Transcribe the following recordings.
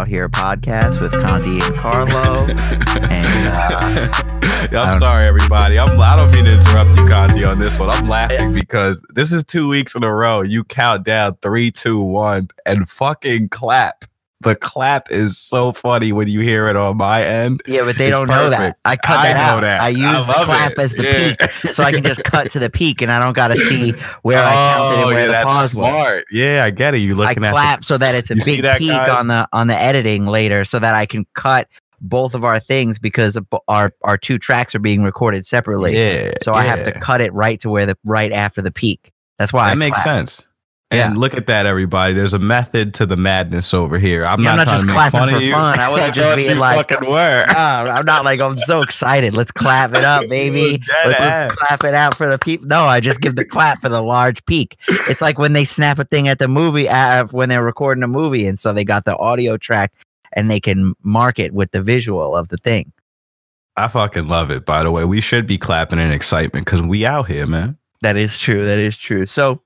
Out Here podcast with Conti and Carlo. and uh, I'm sorry, everybody. I'm, I don't mean to interrupt you, Conti, on this one. I'm laughing because this is two weeks in a row. You count down three, two, one, and fucking clap. The clap is so funny when you hear it on my end. yeah, but they It's don't know that. I cut I that know out. that. I I use the clap it. as the Yeah. peak, so I can just cut to the peak, and I don't got to see where I counted and Oh, where yeah, the pause was. Yeah, I get it. You I looking at I clap so that it's a big peak guys? on the on the editing later, so that I can cut both of our things because our our two tracks are being recorded separately. yeah. So I have to cut it right to where the right after the peak. That's why I That makes clap. sense. And Yeah. look at that, everybody. There's a method to the madness over here. I'm Yeah, I'm not, not trying just clapping for fun. I wasn't just being like. No, I'm not like I'm so excited. Let's clap it up, baby. Let's just clap it out for the people. No, I just give the clap for the large peak. It's like when they snap a thing at the movie uh, when they're recording a movie, and so they got the audio track and they can mark it with the visual of the thing. I fucking love it. By the way, we should be clapping in excitement because we out here, man. That is true. That is true. So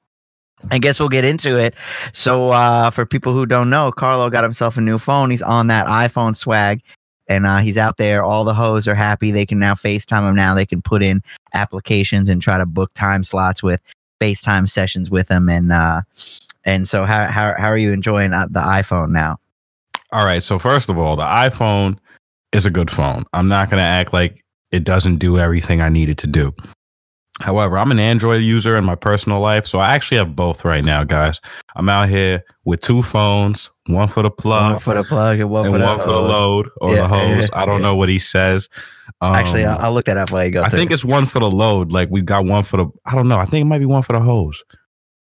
I guess we'll get into it. So uh, for people who don't know, Carlo got himself a new phone. He's on that iPhone swag. And uh, he's out there. All the hoes are happy. They can now FaceTime him. Now they can put in applications and try to book time slots with FaceTime sessions with him. And uh, and so how how how are you enjoying uh, the iPhone now? All right. So first of all, the iPhone is a good phone. I'm not gonna act like it doesn't do everything I need it to do. However, I'm an Android user in my personal life, so I actually have both right now, guys. I'm out here with two phones, one for the plug one for the plug and one and for the, one for the load or Yeah, the hose. I don't yeah. know what he says. Um, Actually, I'll, I'll look that up while you go. I through. think it's one for the load. Like we got one for the. I don't know. I think it might be one for the hose.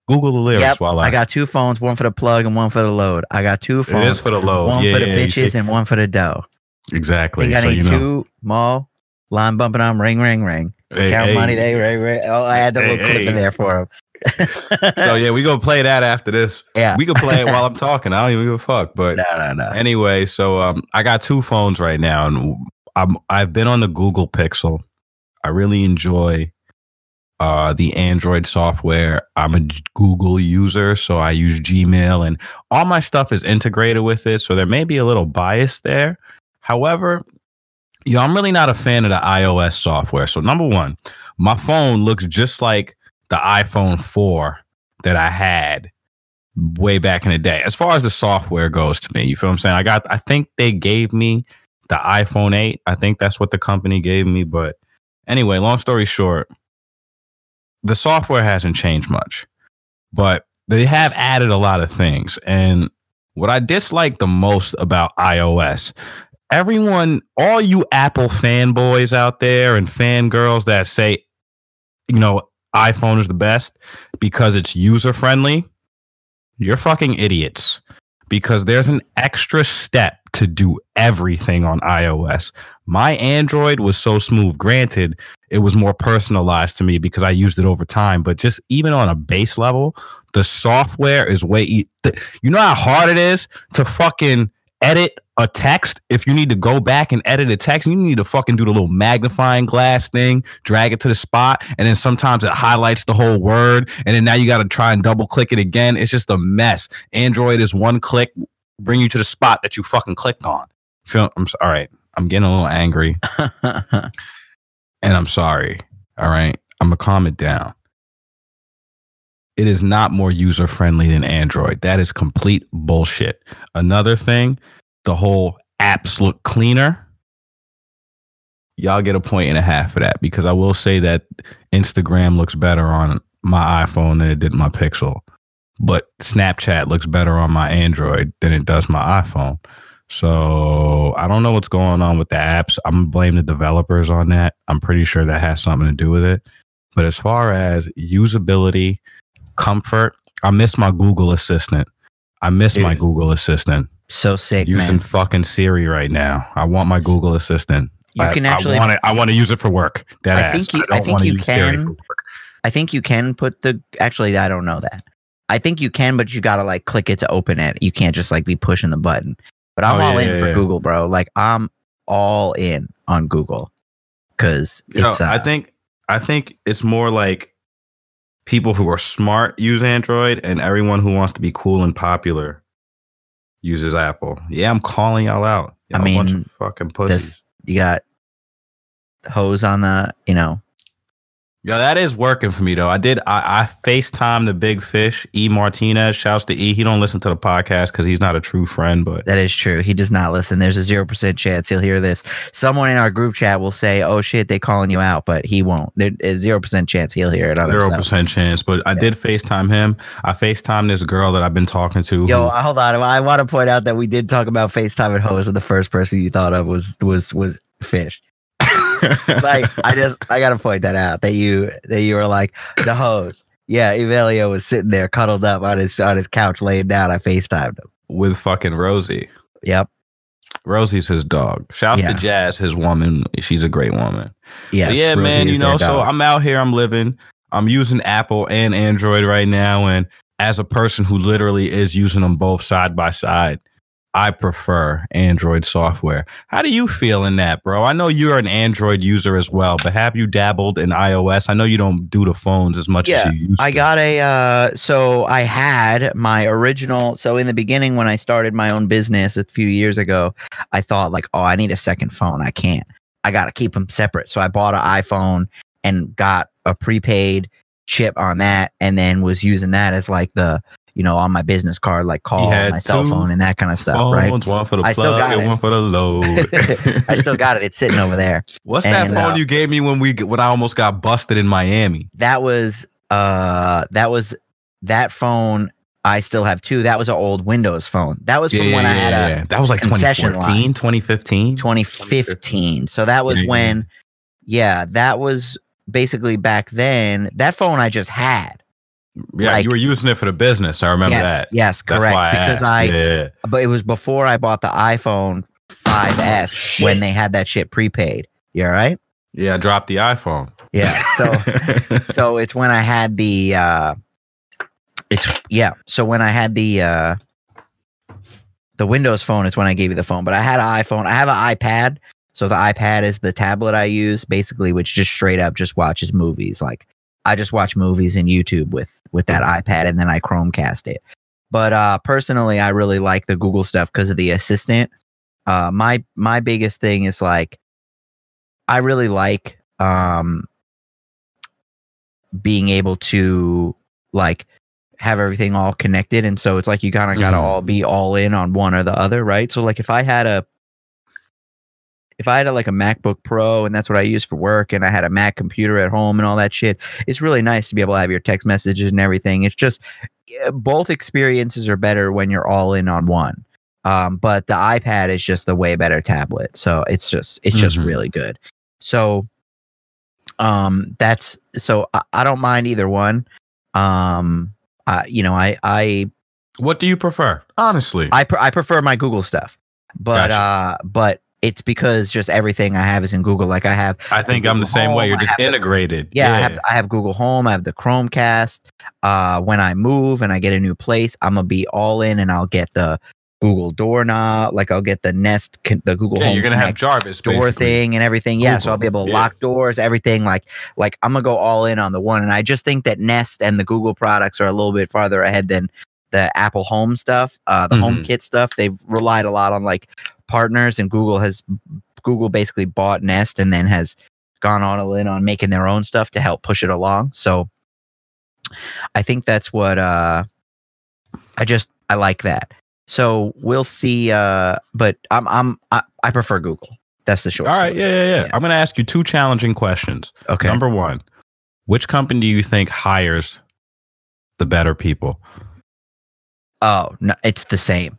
Google the lyrics Yep, while I. I got two phones, one for the plug and one for the load. I got two phones. is for the load. one yeah, for the bitches and one for the dough. exactly. I So need you know. two mall line bumping on ring ring ring. Hey, Count hey. money they ring ring. Oh, I had the Hey, little clip in there for him. So yeah, we gonna play that after this. yeah. We can play it while I'm talking. I don't even give a fuck. But no, no, no. anyway, so um, I got two phones right now, and I'm I've been on the Google Pixel. I really enjoy uh the Android software. I'm a Google user, so I use Gmail, and all my stuff is integrated with it. So there may be a little bias there. However, know, I'm really not a fan of the iOS software. So number one, my phone looks just like the iPhone 4 that I had way back in the day. As far as the software goes to me, you feel what I'm saying? I got I think they gave me the iPhone 8. I think that's what the company gave me, but anyway, long story short, the software hasn't changed much. But they have added a lot of things and what I dislike the most about iOS everyone, all you Apple fanboys out there and fangirls that say, you know, iPhone is the best because it's user friendly, you're fucking idiots. Because there's an extra step to do everything on iOS. My Android was so smooth. Granted, it was more personalized to me because I used it over time. But just even on a base level, the software is way. E- th- you know how hard it is to fucking edit a text if you need to go back and edit a text you need to fucking do the little magnifying glass thing drag it to the spot and then sometimes it highlights the whole word and then now you got to try and double click it again. It's just a mess. Android is one click bring you to the spot that you fucking clicked on. Feel i'm all right i'm getting a little angry. And i'm sorry all right? I'm gonna calm it down. It is not more user friendly than Android. That is complete bullshit. Another thing, the whole apps look cleaner. Y'all get a point and a half for that because I will say that Instagram looks better on my iPhone than it did my Pixel. But Snapchat looks better on my Android than it does my iPhone. So I don't know what's going on with the apps. I'm gonna blame the developers on that. I'm pretty sure that has something to do with it. But as far as usability, comfort. I miss my Google Assistant. I miss my Google Assistant. So sick, Using man. fucking Siri right now. I want my Google Assistant. You I, can actually. I want, it, I want to use it for work. That I ass. think you- I I think you can- I think you can put the. Actually, I don't know that. I think you can, but you gotta like click it to open it. You can't just like be pushing the button. But I'm Oh, all yeah, in yeah, for yeah. Google, bro. Like I'm all in on Google because Yo, it's. Uh, I think I think it's more like people who are smart use Android, and everyone who wants to be cool and popular uses Apple. Yeah, I'm calling y'all out. I Y'all a bunch mean, of fucking pussies. You got hose on the, you know, Yo, that is working for me though. I did. I, I FaceTime the big fish, E Martinez. Shouts to E. He don't listen to the podcast because he's not a true friend. But that is true. He does not listen. There's a zero percent chance he'll hear this. Someone in our group chat will say, "Oh shit, they calling you out," but he won't. There is zero percent chance he'll hear it. zero percent chance. But I did FaceTime him. I FaceTime this girl that I've been talking to. Yo, who- hold on. I want to point out that we did talk about FaceTime and hose, and the first person you thought of was was was fish. like I just I gotta point that out that you that you were like the hose. Yeah, Evelio was sitting there cuddled up on his on his couch laying down. I FaceTimed him. with fucking Rosie. Yep. Rosie's his dog. Shouts Yeah. to Jazz, his woman. She's a great woman. Yes, But yeah, Rosie man. You know, so. I'm out here. I'm living. I'm using Apple and Android right now, and as a person who literally is using them both side by side, I prefer Android software. How do you feel in that, bro? I know you're an Android user as well, but have you dabbled in iOS? I know you don't do the phones as much Yeah, as you used I to. got a uh so I had my original so in the beginning when I started my own business a few years ago, I thought like, oh, I need a second phone. I can't. I got to keep them separate. So I bought an iPhone and got a prepaid chip on that and then was using that as like the, you know, on my business card like call my cell phone and that kind of stuff, right? One for the I still plug got and it. one for the load. I still got it. It's sitting over there. What's that phone uh, you gave me when we when I almost got busted in Miami? That was uh that was that phone I still have two. That was an old Windows phone. That was from when I had a that was like concession 2014, 2015. 2015. So that was Yeah, yeah. when, yeah, that was basically back then. That phone I just had. Yeah, like- you were using it for the business. I remember yes, that. yes, That's correct. why I because asked. I, yeah. but it was before I bought the iPhone 5S when they had that shit prepaid. You all right? yeah, I dropped the iPhone. Yeah. So, so it's when I had the, uh, it's yeah. So when I had the, uh, the Windows phone is when I gave you the phone, but I had an iPhone. I have an iPad. So the iPad is the tablet I use basically, which just straight up just watches movies. Like I just watch movies in YouTube with with that iPad and then I Chromecast it. But uh personally I really like the Google stuff because of the assistant. Uh my my biggest thing is like I really like um being able to like have everything all connected and so it's like you kind of got to Mhm. all be all in on one or the other right so like if i had a if i had a, like a macbook pro and that's what i use for work and i had a mac computer at home and all that shit it's really nice to be able to have your text messages and everything it's just both experiences are better when you're all in on one um, but the ipad is just the way better tablet so it's just it's just Mhm. really good so um that's so I, I don't mind either one um uh, you know i i what do you prefer? Honestly. I, pre- I prefer my Google stuff, but Gotcha. uh, but it's because just everything I have is in Google. Like I have, I think I'm the Google same way. You're just have the- integrated. yeah, I have I have Google Home, I have the Chromecast. Uh, when I move and I get a new place, I'm gonna be all in, and I'll get the Google doorknob, like I'll get the Nest, the Google Yeah, Home you're gonna have Jarvis door basically. thing and everything. Yeah, so I'll be able to yeah. lock doors, everything. Like like I'm gonna go all in on the one, and I just think that Nest and the Google products are a little bit farther ahead than the Apple Home stuff, uh, the Mm-hmm. HomeKit stuff. They've relied a lot on like partners, and Google has Google basically bought Nest and then has gone on all in on making their own stuff to help push it along. So I think that's what uh, I just I like that. So we'll see. Uh, but I'm I'm I, I prefer Google. That's the short. All right, yeah, yeah, yeah, Yeah. I'm gonna ask you two challenging questions. Okay. Number one, which company do you think hires the better people? oh, no, it's the same.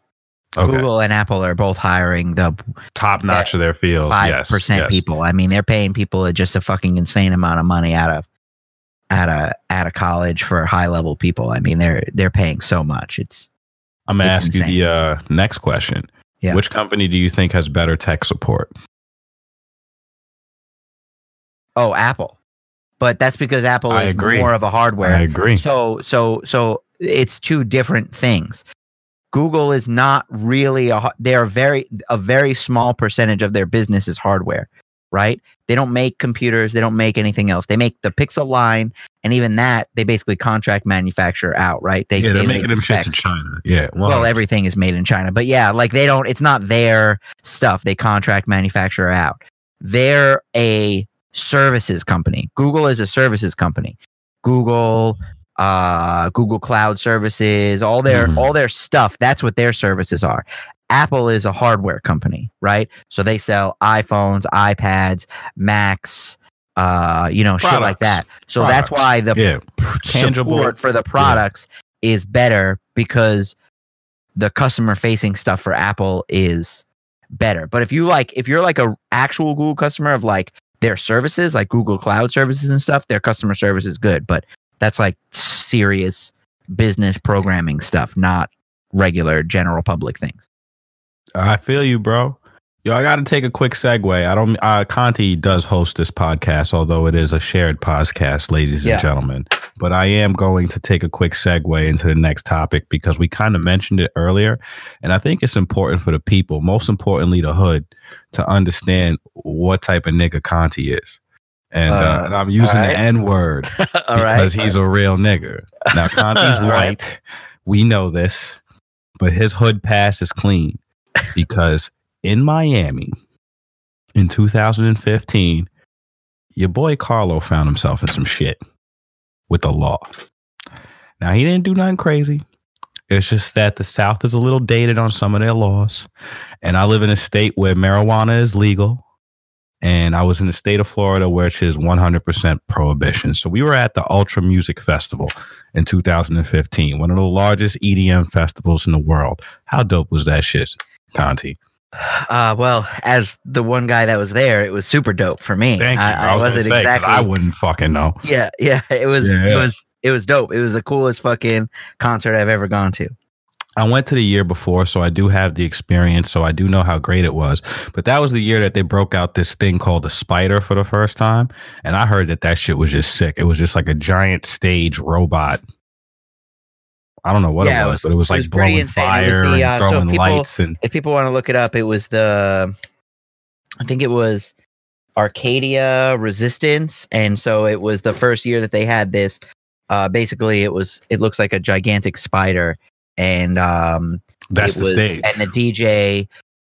Okay. Google and Apple are both hiring the Top notch of their fields. five yes, percent yes. people. I mean, they're paying people just a fucking insane amount of money out of out of out of college for high level people. I mean, they're they're paying so much. It's I'm gonna It's ask you the uh, next question. Yeah. Which company do you think has better tech support? oh Apple, but that's because Apple I is agree. more of a hardware. I agree. So so so it's two different things. Google is not really a they're very a very small percentage of their business is hardware. right? They don't make computers, they don't make anything else. They make the Pixel line, and even that they basically contract manufacture out, right? They, yeah, they're they making make them specs. shits in China. Yeah. Well, everything is made in China, but yeah, like they don't. It's not their stuff. They contract manufacture out. They're a services company. Google is a services company. Google, uh, Google Cloud Services, all their Mhm. all their stuff. That's what their services are. Apple is a hardware company, right? So they sell iPhones, iPads, Macs, uh, you know, shit like that. So that's why the yeah. Tangible- support for the products is better because the customer facing stuff for Apple is better. But if you like if you're like a actual Google customer of like their services, like Google Cloud services and stuff, their customer service is good, but that's like serious business programming stuff, not regular general public things. I feel you, bro. Yo, I got to take a quick segue. I don't. Uh, Conti does host this podcast, although it is a shared podcast, ladies Yeah. and gentlemen. But I am going to take a quick segue into the next topic because we kind of mentioned it earlier, and I think it's important for the people, most importantly, the hood, to understand what type of nigga Conti is. And, uh, Uh, and I'm using right. the N word All right. because he's a real nigga. Now Conti's white. We know this, but his hood pass is clean because in Miami in 2015, your boy Carlo found himself in some shit with the law. Now he didn't do nothing crazy. It's just that the South is a little dated on some of their laws. And I live in a state where marijuana is legal. And I was in the state of Florida, which is 100% prohibition. So we were at the Ultra Music Festival in 2015, one of the largest EDM festivals in the world. How dope was that shit, Conti? Uh, well, as the one guy that was there, it was super dope for me. Thank you. I, I, I was 'cause exactly. I wouldn't fucking know. Yeah, yeah. It was Yeah. it was it was dope. It was the coolest fucking concert I've ever gone to. I went to the year before, so I do have the experience, so I do know how great it was. But that was the year that they broke out this thing called the Spider for the first time, and I heard that that shit was just sick. It was just like a giant stage robot. I don't know what Yeah, it it was, was- but it was it like was blowing insane. Fire the, and uh, so throwing people- lights and If people want to look it up, it was the I think it was Arcadia Resistance, and so it was the first year that they had this. Uh, basically, it was it looks like a gigantic spider, and um, that's the was, stage. and the DJ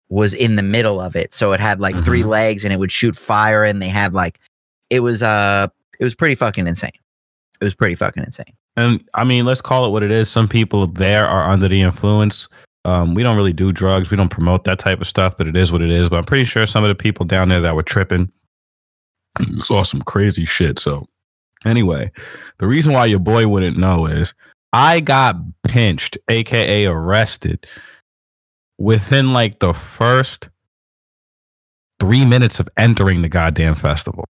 was in the middle of it, so it had like three Mhm. legs, and it would shoot fire, and they had like it was uh it was pretty fucking insane. It was pretty fucking insane. And I mean, let's call it what it is. Some people there are under the influence. Um, we don't really do drugs. We don't promote that type of stuff, but it is what it is. But I'm pretty sure some of the people down there that were tripping saw some crazy shit. So, anyway, the reason why your boy wouldn't know is I got pinched, aka arrested, within like the first three minutes of entering the goddamn festival.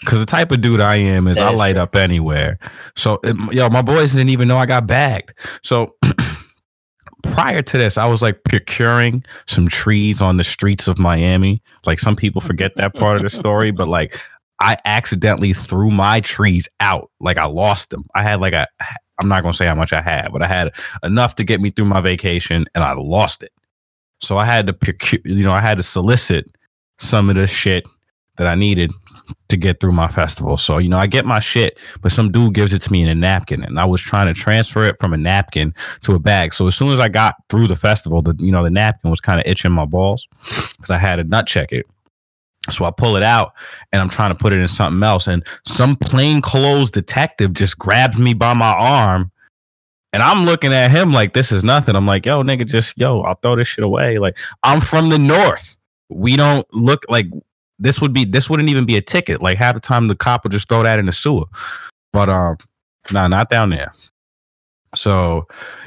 Because the type of dude I am is That I light true. up anywhere. So, it- yo, my boys didn't even know I got bagged. So, prior to this, I was like procuring some trees on the streets of Miami. Like some people forget that part of the story, but like I accidentally threw my trees out. Like I lost them. I had like a, I'm not gonna say how much I had, but I had enough to get me through my vacation, and I lost it. So I had to procure, you know, I had to solicit some of the shit that I needed to get through my festival. So, you know, I get my shit, but some dude gives it to me in a napkin and I was trying to transfer it from a napkin to a bag. So as soon as I got through the festival, the you know, the napkin was kind of itching my balls because I had to nut check it. So I pull it out and I'm trying to put it in something else. And some plainclothes detective just grabs me by my arm. And I'm looking at him like this is nothing. I'm like, yo, nigga, just yo, I'll throw this shit away. Like, I'm from the north. We don't look like this would be this wouldn't even be a ticket. Like half the time the cop would just throw that in the sewer. But um, nah, not down there. So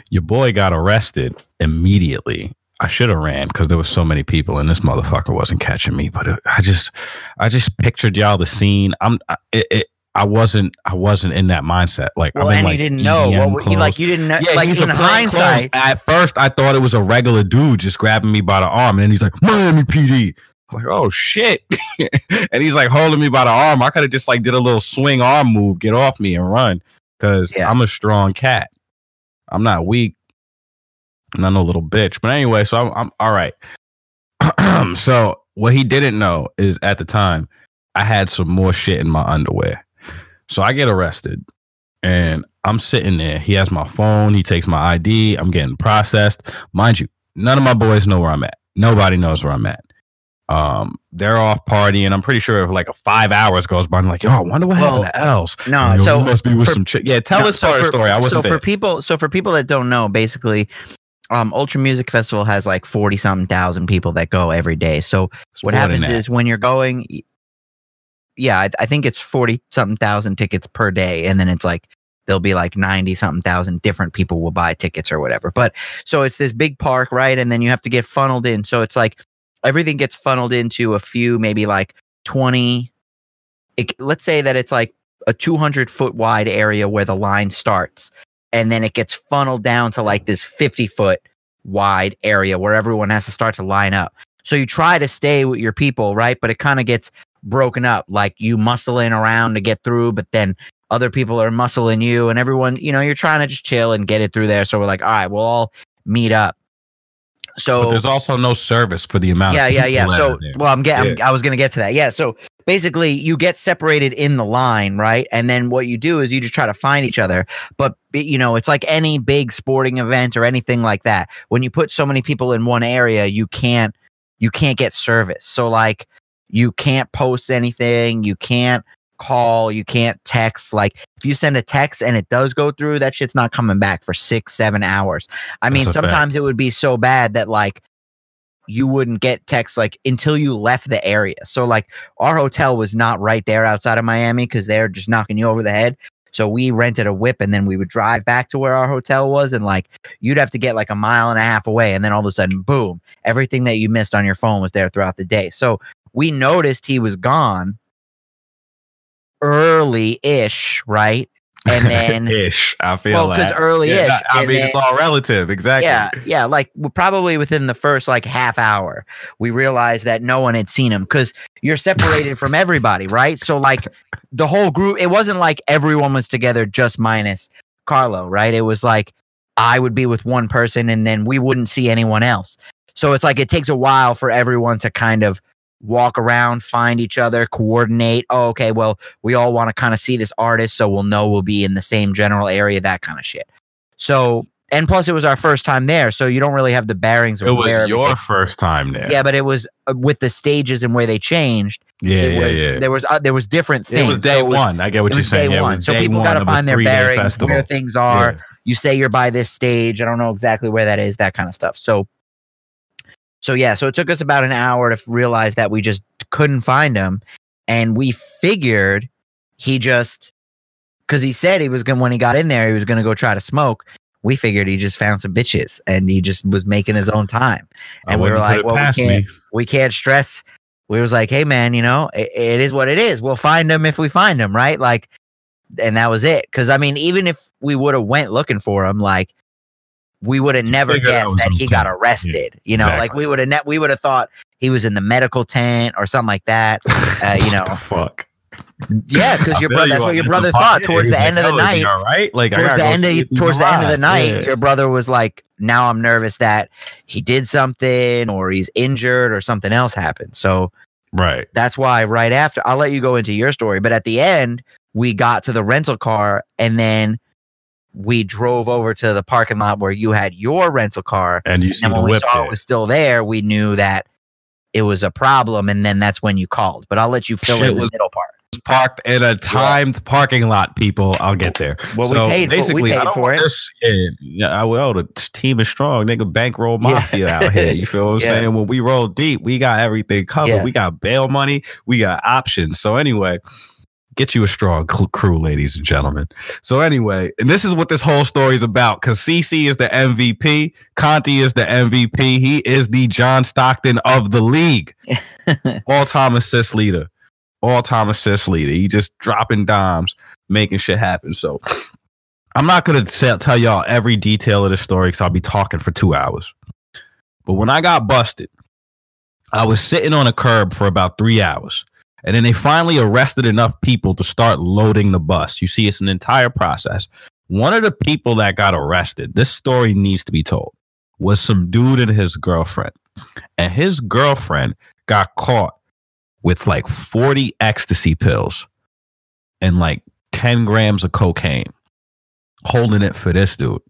your boy got arrested immediately. I should have ran because there was so many people and this motherfucker wasn't catching me. But it, I just, I just pictured y'all the scene. I'm, I- it, it, I wasn't, I wasn't in that mindset. Like, Well, I'm in, and like, you didn't know EDM what you, like you didn't know Yeah, like he's in hindsight. clothes. At first, I thought it was a regular dude just grabbing me by the arm, and then he's like, "Miami PD." I'm like, oh shit! and he's like holding me by the arm. I could have just like did a little swing arm move, get off me, and run because Yeah. I'm a strong cat. I'm not weak. I'm not no little bitch. But anyway, so I'm, I'm all right. so what he didn't know is at the time I had some more shit in my underwear. So I get arrested and I'm sitting there. He has my phone. He takes my ID. I'm getting processed. Mind you, none of my boys know where I'm at. Nobody knows where I'm at. Um, they're off partying. I'm pretty sure if like a five hours goes by, I'm like, yo, I wonder what Well, happened to Els. no, Yo, so must be with for- some chick. Yeah, tell No, this so part of the story. I so wasn't for there. people so for people that don't know basically um ultra music festival has like 40 something thousand people that go every day. So It's what happens is when you're going yeah I, I think it's 40 something thousand tickets per day and then it's like there'll be like 90 something thousand different people will buy tickets or whatever. But so it's this big park right? And then you have to get funneled in. So it's like everything gets funneled into a few maybe like 20 it, let's say that it's like a 200 foot wide area where the line starts and then it gets funneled down to like this 50 foot wide area where everyone has to start to line up so you try to stay with your people right but it kind of gets broken up like you muscling around to get through but then other people are muscling you and everyone you know you're trying to just chill and get it through there so we're like all right we'll all meet up so but there's also no service for the amount yeah, yeah, yeah. So, well, I'm getting. I was going to get to that. Yeah. So basically, you get separated in the line, right? And then what you do is you just try to find each other. But you know, it's like any big sporting event or anything like that. When you put so many people in one area, you can't you can't get service. So like you can't post anything. You can't call. You can't text. Like if you send a text and it does go through, that shit's not coming back for six, seven hours. I mean, That's fact. sometimes it would be so bad that like you wouldn't get text like until you left the area. So like our hotel was not right there outside of Miami because they're just knocking you over the head. So we rented a whip and then we would drive back to where our hotel was and like you'd have to get like a mile and a half away and then all of a sudden boom, everything that you missed on your phone was there throughout the day. So we noticed he was gone early ish, right? And then ish. I feel well, like because early ish. Yeah, I mean, it's all relative. Exactly. Yeah, yeah, like probably within the first like half hour, we realized that no one had seen him because you're separated from everybody, right? So like the whole group, it wasn't like everyone was together just minus Carlo, right? It was like I would be with one person and then we wouldn't see anyone else. So it's like it takes a while for everyone to kind of walk around, find each other, coordinate. Oh, okay, well, we all want to kind of see this artist, so we'll know we'll be in the same general area, that kind of shit. So, and plus, it was our first time there, so you don't really have the bearings of It was where. your first time there. yeah, but it was uh, with the stages and where they changed. yeah, it yeah, was, yeah. There was uh, there was different things. It was day So one. I get what it you're was saying. day Yeah, it one. was So day people got to find their bearings, festival. where things are. Yeah. You say you're by this stage. I don't know exactly where that is. That kind of stuff. So, so yeah. So it took us about an hour to realize that we just couldn't find him, and we figured he just because he said he was going to when he got in there he was going to go try to smoke. We figured he just found some bitches and he just was making his own time. And we were like, well, we can't, me. we can't stress. We was like, hey man, you know, it, it is what it is. We'll find him if we find him, right? Like, and that was it. Because I mean, even if we would have went looking for him, like, we would have never that guessed that he got arrested. You know, like we would have, ne- we would have thought he was in the medical tent or something like that. Uh, you know, fuck. yeah, because your feel brother. you That's what your brother thought Yeah, towards the like, end of the "Yo, is he night all right? Like, towards the end of towards the end of the night, Yeah. your brother was like, "Now I'm nervous that he did something or he's injured or something else happened." So Right. that's why right after I'll let you go into your story, but at the end we got to the rental car and then we drove over to the parking lot where you had your rental car. And you And when we saw there. it was still there, we knew that it was a problem, and then that's when you called. But I'll let you fill Shit in the was- middle part. parked in a timed parking lot, people. I'll get there. Well, we So, paid for, we basically, I paid don't for it. This, yeah, yeah, I will. The team is strong. Nigga, bankroll Yeah. mafia out here. You feel what I'm Yeah. saying? When we roll deep, we got everything covered. Yeah. We got bail money. We got options. So anyway, get you a strong cl- crew, ladies and gentlemen. So anyway, and this is what this whole story is about. Because CC is the MVP. Conti is the MVP. He is the John Stockton of the league. All-time assist leader. All-time assist leader. He just dropping dimes, making shit happen. So I'm not gonna tell y'all every detail of the story because I'll be talking for two hours. But when I got busted, I was sitting on a curb for about three hours. And then they finally arrested enough people to start loading the bus. You see, it's an entire process. One of the people that got arrested, this story needs to be told, was some dude and his girlfriend. And his girlfriend got caught with like 40 ecstasy pills and like 10 grams of cocaine holding it for this dude.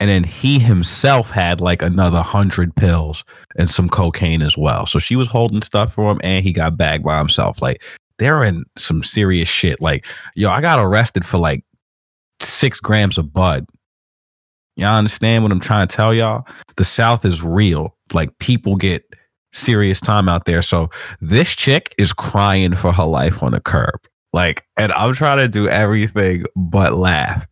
And then he himself had like another hundred pills and some cocaine as well. So she was holding stuff for him and he got bagged by himself. Like they're in some serious shit. Like, yo, I got arrested for like six grams of bud. Y'all understand what I'm trying to tell y'all? The South is real. Like people get serious time out there. So this chick is crying for her life on the curb. Like, and I'm trying to do everything but laugh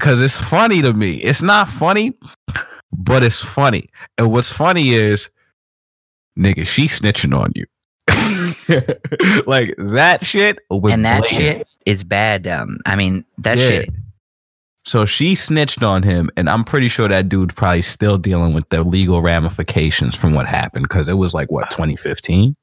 because it's funny to me. It's not funny, but it's funny. And what's funny is, nigga, she snitching on you. like that shit. And that shit is bad. Um, I mean, that yeah. shit. So she snitched on him, and I'm pretty sure that dude's probably still dealing with the legal ramifications from what happened because it was like what 2015.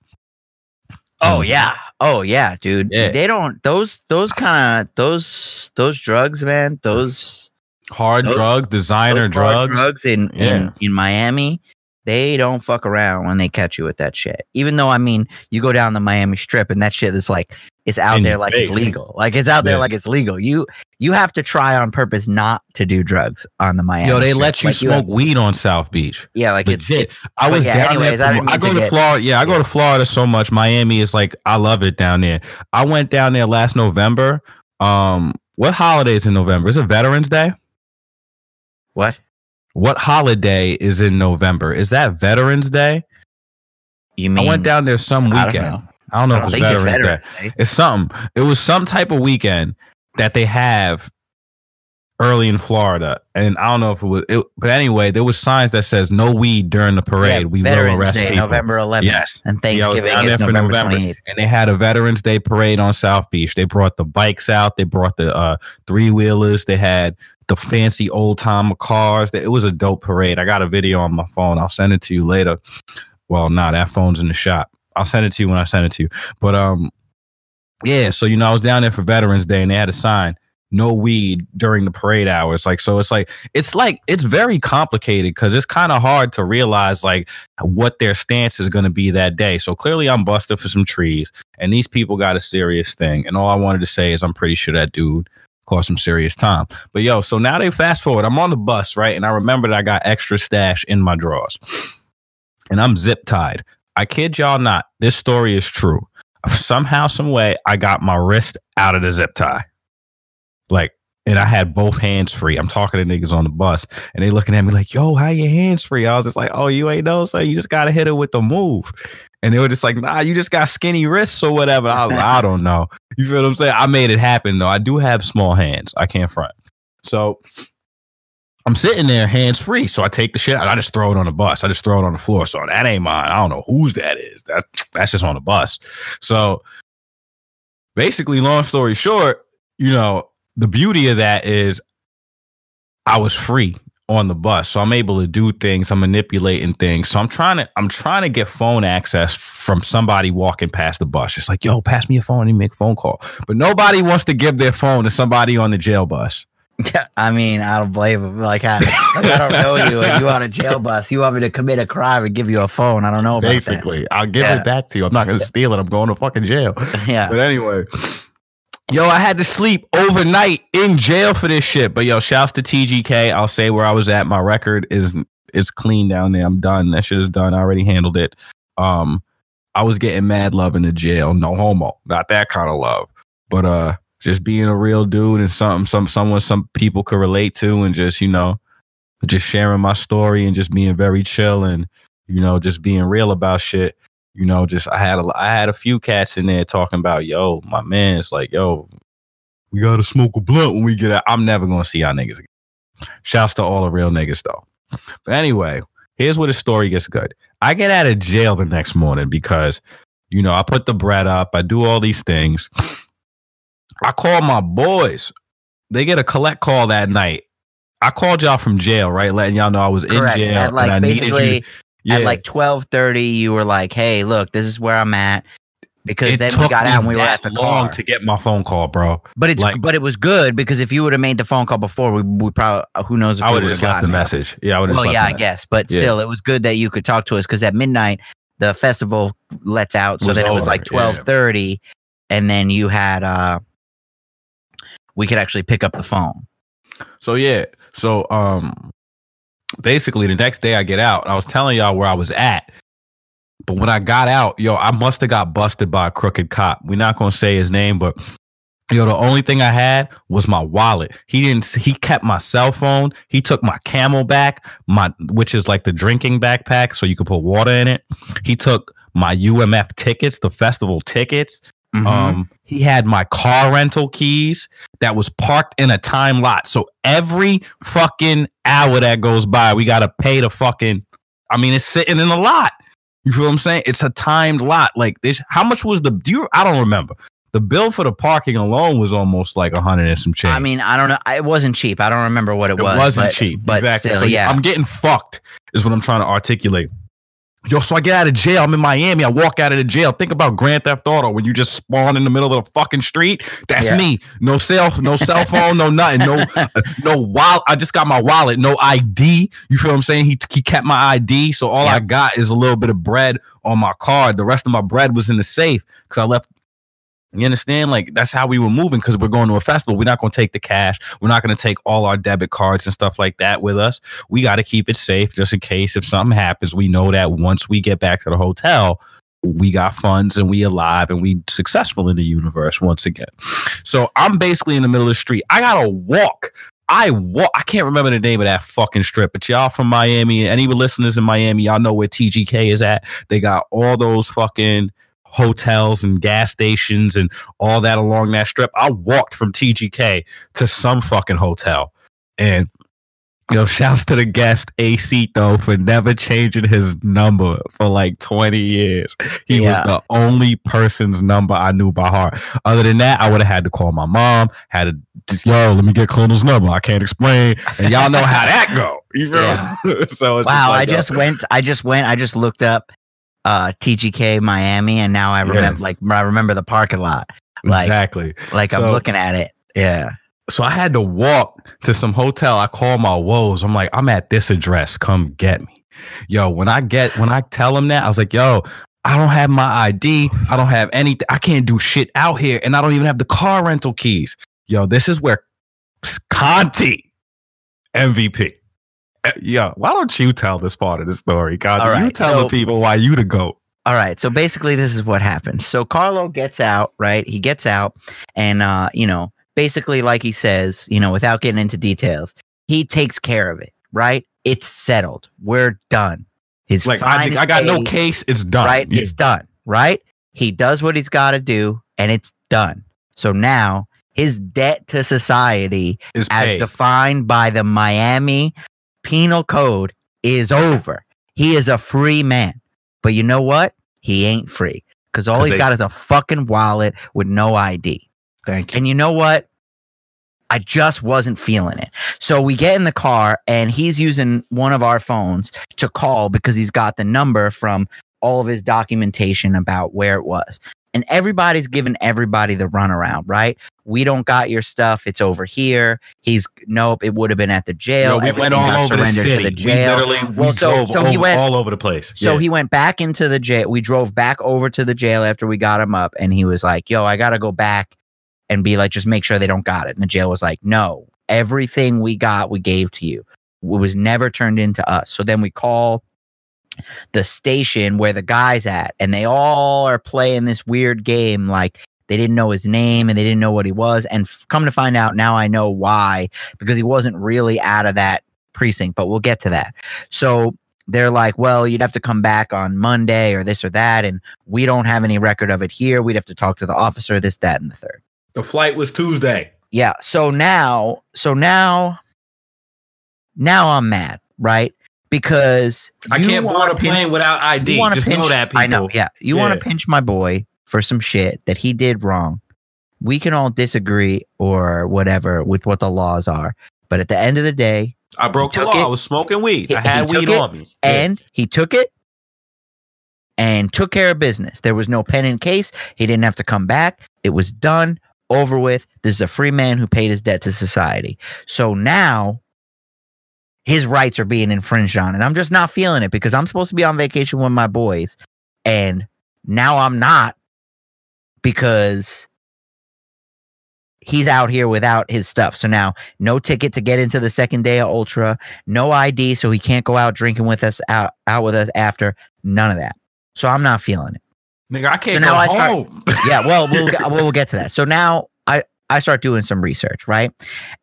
Oh um, yeah, oh yeah, dude. Yeah. They don't those those kind of those those drugs, man. Those hard those, drugs, designer drugs, drugs in yeah. in in Miami they don't fuck around when they catch you with that shit. Even though I mean, you go down the Miami Strip and that shit is like it's out there like it's legal. Like it's out there yeah. like it's legal. You you have to try on purpose not to do drugs on the Miami. Yo, they Strip. let you like smoke you have, weed on South Beach. Yeah, like Legit. it's, it's I was yeah, down anyways, there. I, I go to, to Florida. Yeah, I go to Florida so much. Miami is like I love it down there. I went down there last November. Um, what holidays in November? Is it Veterans Day? What? What holiday is in November? Is that Veterans Day? You mean I went down there some weekend. I don't know, I don't if it's Veterans, it's Veterans Day. Day. It's something. It was some type of weekend that they have early in Florida, and I don't know if it was. It, but anyway, there was signs that says no weed during the parade. Yeah, we Veterans will arrest Day, people. November 11th. Yes, and Thanksgiving yeah, is November, November 28th. And they had a Veterans Day parade on South Beach. They brought the bikes out. They brought the uh, three wheelers. They had the fancy old time cars. It was a dope parade. I got a video on my phone. I'll send it to you later. Well, nah, that phone's in the shop. I'll send it to you when I send it to you. But um, yeah. So you know, I was down there for Veterans Day, and they had a sign no weed during the parade hours like so it's like it's like it's very complicated because it's kind of hard to realize like what their stance is going to be that day so clearly i'm busted for some trees and these people got a serious thing and all i wanted to say is i'm pretty sure that dude cause some serious time. But yo, so now they fast forward. I'm on the bus, right? And I remember that I got extra stash in my drawers. And I'm zip tied. I kid y'all not. This story is true. Somehow, some way, I got my wrist out of the zip tie. Like, and I had both hands free. I'm talking to niggas on the bus, and they looking at me like, "Yo, how your hands free?" I was just like, "Oh, you ain't know, so you just gotta hit it with the move." And they were just like, "Nah, you just got skinny wrists or whatever." I was like, "I don't know." You feel what I'm saying? I made it happen though. I do have small hands. I can't front. So I'm sitting there hands free. So I take the shit out. I just throw it on the bus. I just throw it on the floor. So that ain't mine. I don't know whose that is. That that's just on the bus. So basically, long story short, you know, the beauty of that is I was free on the bus. So I'm able to do things. I'm manipulating things. So I'm trying to I'm trying to get phone access from somebody walking past the bus. It's like, yo, pass me a phone and make a phone call. But nobody wants to give their phone to somebody on the jail bus. Yeah, I mean, I don't blame him. Like, I, like, I don't know you, and you on a jail bus. You want me to commit a crime and give you a phone? I don't know. Basically, that. I'll give yeah. it back to you. I'm not going to steal it. I'm going to fucking jail. Yeah. But anyway, Yo, I had to sleep overnight in jail for this shit. But yo, shouts to TGK. I'll say where I was at. My record is is clean down there. I'm done. That shit is done. I already handled it. Um, I was getting mad love in the jail. No homo. Not that kind of love. But uh just being a real dude and something some someone some people could relate to and just, you know, just sharing my story and just being very chill and, you know, just being real about shit you know, just I had a I had a few cats in there talking about, yo, my man, it's like, yo, we gotta smoke a blunt when we get out. I'm never gonna see y'all niggas again. Shouts to all the real niggas though. But anyway, here's where the story gets good. I get out of jail the next morning because, you know, I put the bread up, I do all these things. I called my boys. They get a collect call that night. I called y'all from jail, right? Letting y'all know I was Correct. in jail. At like and I basically, needed you yeah. at like twelve thirty, you were like, "Hey, look, this is where I'm at." Because it then we got out and we were at the long car. to get my phone call, bro. But it's like, but it was good because if you would have made the phone call before, we would probably uh, who knows if I would have just left the message. Yeah, I would. Well, yeah, I guess, but yeah. still, it was good that you could talk to us because at midnight the festival lets out, so then it was like yeah. twelve thirty, and then you had uh, we could actually pick up the phone. So yeah. So um basically the next day I get out, I was telling y'all where I was at. But when I got out, yo, I must have got busted by a crooked cop. We're not gonna say his name, but yo, the only thing I had was my wallet. He didn't he kept my cell phone, he took my CamelBak, my which is like the drinking backpack, so you could put water in it. He took my UMF tickets, the festival tickets. Mhm. Um, he had my car rental keys that was parked in a time lot. So every fucking hour that goes by, we gotta pay the fucking. I mean, it's sitting in a lot. You feel what I'm saying? It's a timed lot. Like this. How much was the? Do you? I don't remember. The bill for the parking alone was almost like a hundred and some change. I mean, I don't know. It wasn't cheap. I don't remember what it, it was. It wasn't but- cheap. but exactly. still, so yeah. I'm getting fucked. Is what I'm trying to articulate. Yo, so I get out of jail. I'm in Miami. I walk out of the jail. Think about Grand Theft Auto when you just spawn in the middle of the fucking street. That's Yeah. me. No cell, no cell phone, no nothing. No, no wallet. I just got my wallet. No ID. You feel what I'm saying? He he kept my ID. So all I got is a little bit of bread on my card. The rest of my bread was in the safe because I left. You understand? Like that's how we were moving because we're going to a festival. We're not going to take the cash. We're not going to take all our debit cards and stuff like that with us. We got to keep it safe just in case if something happens. We know that once we get back to the hotel, we got funds and we alive and we successful in the universe once again. So I'm basically in the middle of the street. I gotta walk. I walk. I can't remember the name of that fucking strip, but y'all from Miami, and any listeners in Miami, y'all know where TGK is at. They got all those fucking hotels and gas stations and all that along that strip. I walked from TGK to some fucking hotel. And yo, shouts to the guest AC though for never changing his number for like 20 years. He Yeah. was the only person's number I knew by heart. Other than that, I would have had to call my mom, had to just yo, let me get Colonel's number. I can't explain. And y'all know how that go. You feel Yeah. so it's wow, like, I yo, just went. I just went. I just looked up uh, TGK Miami, and now I Yeah. remember. Like I remember the parking lot. Like exactly. like I'm looking at it. Yeah. So I had to walk to some hotel. I call my woes. I'm like, I'm at this address. Come get me. Yo, when I get when I tell him that, I was like, yo, I don't have my ID. I don't have anything. I can't do shit out here. And I don't even have the car rental keys. Yo, this is where Conti MVP. Yo, why don't you tell this part of the story, Conti? All you right, tell so- the people why you the GOAT. All right. So basically, this is what happens. So Carlo gets out, right? He gets out, and uh, you know, basically, like he says, you know, without getting into details, he takes care of it, right? It's settled. We're done. His Like I, I got no case. It's done. right? Yeah. It's done, right? He does what he's got to do, and it's done. So now his debt to society, is as paid. defined by the Miami Penal Code, is over. He is a free man. But you know what? He ain't free because all 'Cause he's they- got is a fucking wallet with no ID. Thank you. And you know what? I just wasn't feeling it. So we get in the car and he's using one of our phones to call because he's got the number from all of his documentation about where it was. And everybody's giving everybody the runaround, right? We don't got your stuff. It's over here. He's nope. It would have been at the jail. We went all over the city. the jail. We literally Well, we so- drove so over- went- all over the place. So Yeah. he went back into the jail. We drove back over to the jail after we got him up, and he was like, "Yo, I gotta go back and be like, just make sure they don't got it." And the jail was like, "No, everything we got, we gave to you. It was never turned into us." So then we call the station where the guy's at, and they all are playing this weird game, like. They didn't know his name and they didn't know what he was. And f- come to find out, now I know why, because he wasn't really out of that precinct, but we'll get to that. So they're like, well, you'd have to come back on Monday or this or that. And we don't have any record of it here. We'd have to talk to the officer, this, that, and the third. the flight was Tuesday. Yeah. So now, so now, now I'm mad, right? Because I can't board a pin- plane without ID. you Just pinch, know that people. I know. Yeah. You want to pinch my boy for some shit that he did wrong. We can all disagree or whatever with what the laws are. But at the end of the day, I broke the law. it. I was smoking weed. He- I had weed it, on me. Yeah. and he took it and took care of business. There was no pen in case. He didn't have to come back. It was done, over with. This is a free man who paid his debt to society. So now his rights are being infringed on. And I'm just not feeling it because I'm supposed to be on vacation with my boys. And now I'm not because he's out here without his stuff. So now no ticket to get into the second day of Ultra, no ID, so he can't go out drinking with us out out with us after. None of that. So I'm not feeling it. Nigga, I can't So go I start- home. Yeah, well, we'll we'll we'll get to that. So now I I start doing some research, right?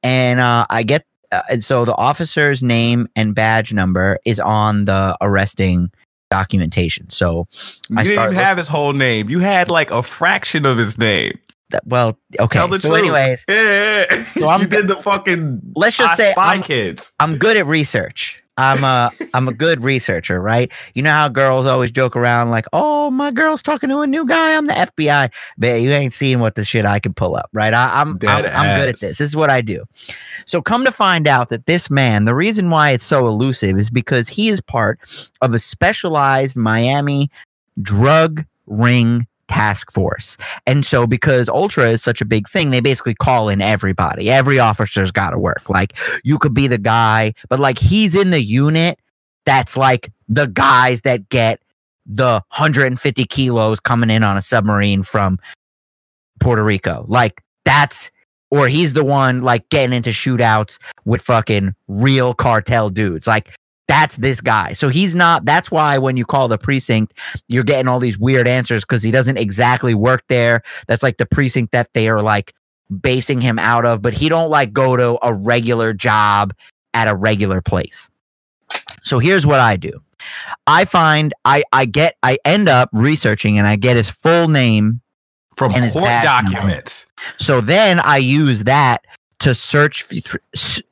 And uh, I get uh, and so the officer's name and badge number is on the arresting documentation. So you I didn't even have his whole name. You had like a fraction of his name. that, well, okay. Tell the So truth. anyways, Yeah. So I'm- you did the fucking let's just I say I'm, Kids. I'm good at research. I'm a I'm a good researcher, right? You know how girls always joke around like, "Oh, my girl's talking to a new guy. I'm the FBI." But you ain't seeing what the shit I can pull up, right? I, I'm I'm, I'm good at this. This is what I do. So come to find out that this man, the reason why it's so elusive is because he is part of a specialized Miami drug ring task force. And so because Ultra is such a big thing, they basically call in everybody. Every officer's got to work. Like you could be the guy, but like he's in the unit that's like the guys that get the 150 kilos coming in on a submarine from Puerto Rico. Like that's or he's the one like getting into shootouts with fucking real cartel dudes. Like that's this guy. So he's not that's why when you call the precinct, you're getting all these weird answers because he doesn't exactly work there. That's like the precinct that they are like basing him out of, but he don't like go to a regular job at a regular place. So here's what I do. I find I I get I end up researching and I get his full name. From court badge number. documents. So then I use that to search f- th- s- s-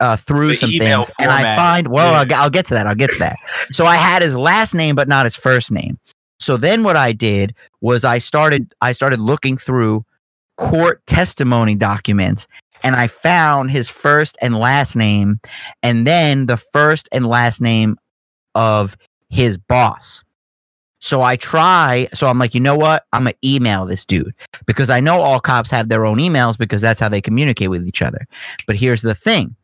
uh, through The some things, and I find well, Yeah. I'll, I'll get to that. I'll get to that. So I had his last name, but not his first name. So then what I did was I started I started looking through court testimony documents and I found his first and last name and then the first and last name of his boss. So I try, so I'm like, you know what? I'm going to email this dude because I know all cops have their own emails because that's how they communicate with each other. But here's the thing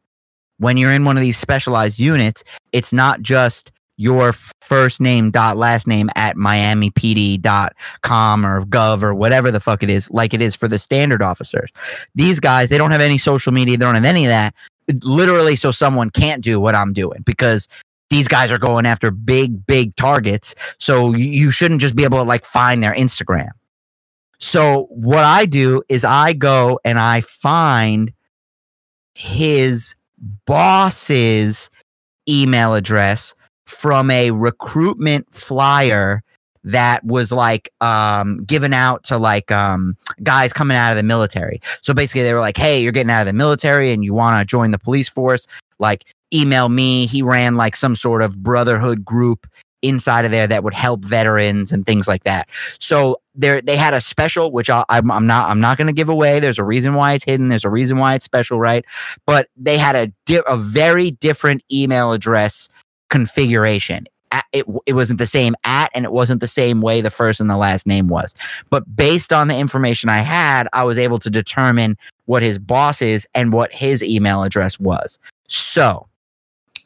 when you're in one of these specialized units, it's not just your first name dot last name at miamipd.com or gov or whatever the fuck it is like it is for the standard officers these guys they don't have any social media they don't have any of that literally so someone can't do what i'm doing because these guys are going after big big targets. So you, shouldn't just be able to like find their instagram. So what i do is i go and i find his boss's email address from a recruitment flyer that was like um given out to like um guys coming out of the military. So basically they were like, "Hey, you're getting out of the military and you want to join the police force, like email me." He ran like some sort of brotherhood group inside of there that would help veterans and things like that. So there they had a special which I, I'm, I'm not I'm not going to give away. There's a reason why it's hidden. There's a reason why it's special, right? But they had a di- a very different email address configuration. It, it wasn't the same at and it wasn't the same way the first and the last name was. But based on the information I had, I was able to determine what his boss is and what his email address was. So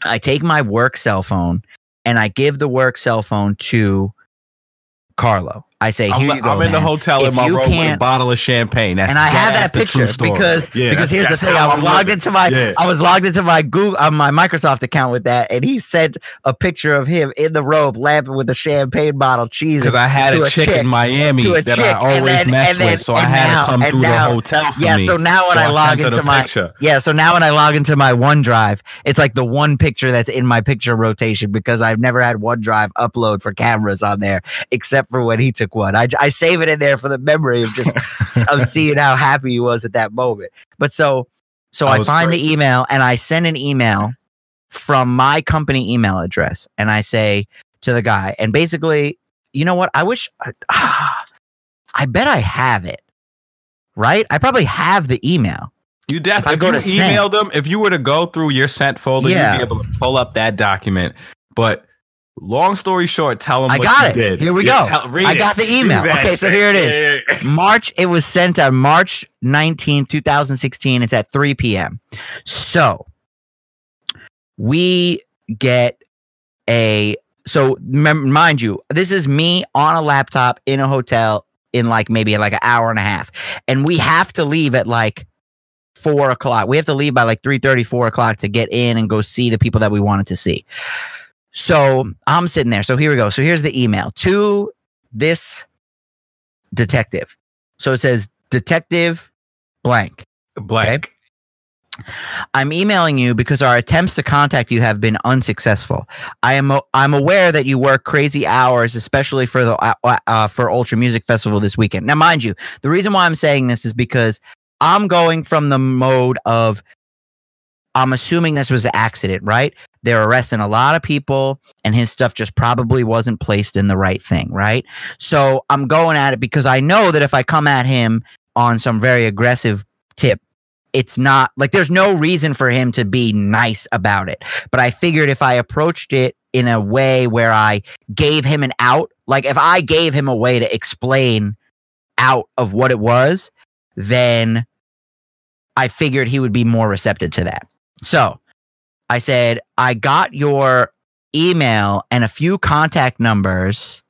I take my work cell phone and I give the work cell phone to Carlo. I say, I'm, you go. I'm in the hotel If in my room with a bottle of champagne. That's, and I have that picture because Yeah, because here's the thing. I was I'm logged living. into my Yeah. I was logged into my Google on uh, my Microsoft account with that, and he sent a picture of him in the robe, lamping with a champagne bottle, cheese. because I had a, a chick, chick- in Miami that chick, I always then- mess then- with, so I had now- to come through now- the hotel for yeah. me. So now when So I log into my picture. yeah, so now when I log into my OneDrive, it's like the one picture that's in my picture rotation because I've never had OneDrive upload for cameras on there except for when he took one. I, I save it in there for the memory of just of seeing how happy he was at that moment. But so so I I, find great. the email and I send an email from my company email address and I say to the guy and basically, you know what? I wish I bet I have it. Right? I probably have the email. You definitely I if you emailed them, if you were to go through your sent folder, Yeah. you'd be able to pull up that document. But long story short, tell them I what got it. did. Here we Yeah, go. tell- I it. got the email. Okay, so here it is. Yeah, yeah, yeah. March, it was sent on March 19, 2016. It's at 3 p.m. So we get a so mem- mind you, this is me on a laptop in a hotel in like maybe like an hour and a half, and we have to leave at like four o'clock. We have to leave by like 3 4 o'clock to get in and go see the people that we wanted to see. So I'm sitting there. So here we go. So here's the email to this detective. So it says detective blank. Blank. I'm emailing you because our attempts to contact you have been unsuccessful. I am I'm aware that you work crazy hours, especially for the uh, uh, uh, for Ultra Music Festival this weekend. Now, mind you, the reason why I'm saying this is because I'm going from the mode of I'm assuming this was an accident, right? They're arresting a lot of people, and his stuff just probably wasn't placed in the right thing, right? So I'm going at it because I know that if I come at him on some very aggressive tip, it's not like there's no reason for him to be nice about it. But I figured if I approached it in a way where I gave him an out, like if I gave him a way to explain out of what it was, then I figured he would be more receptive to that. So I said, I got your email and a few contact numbers,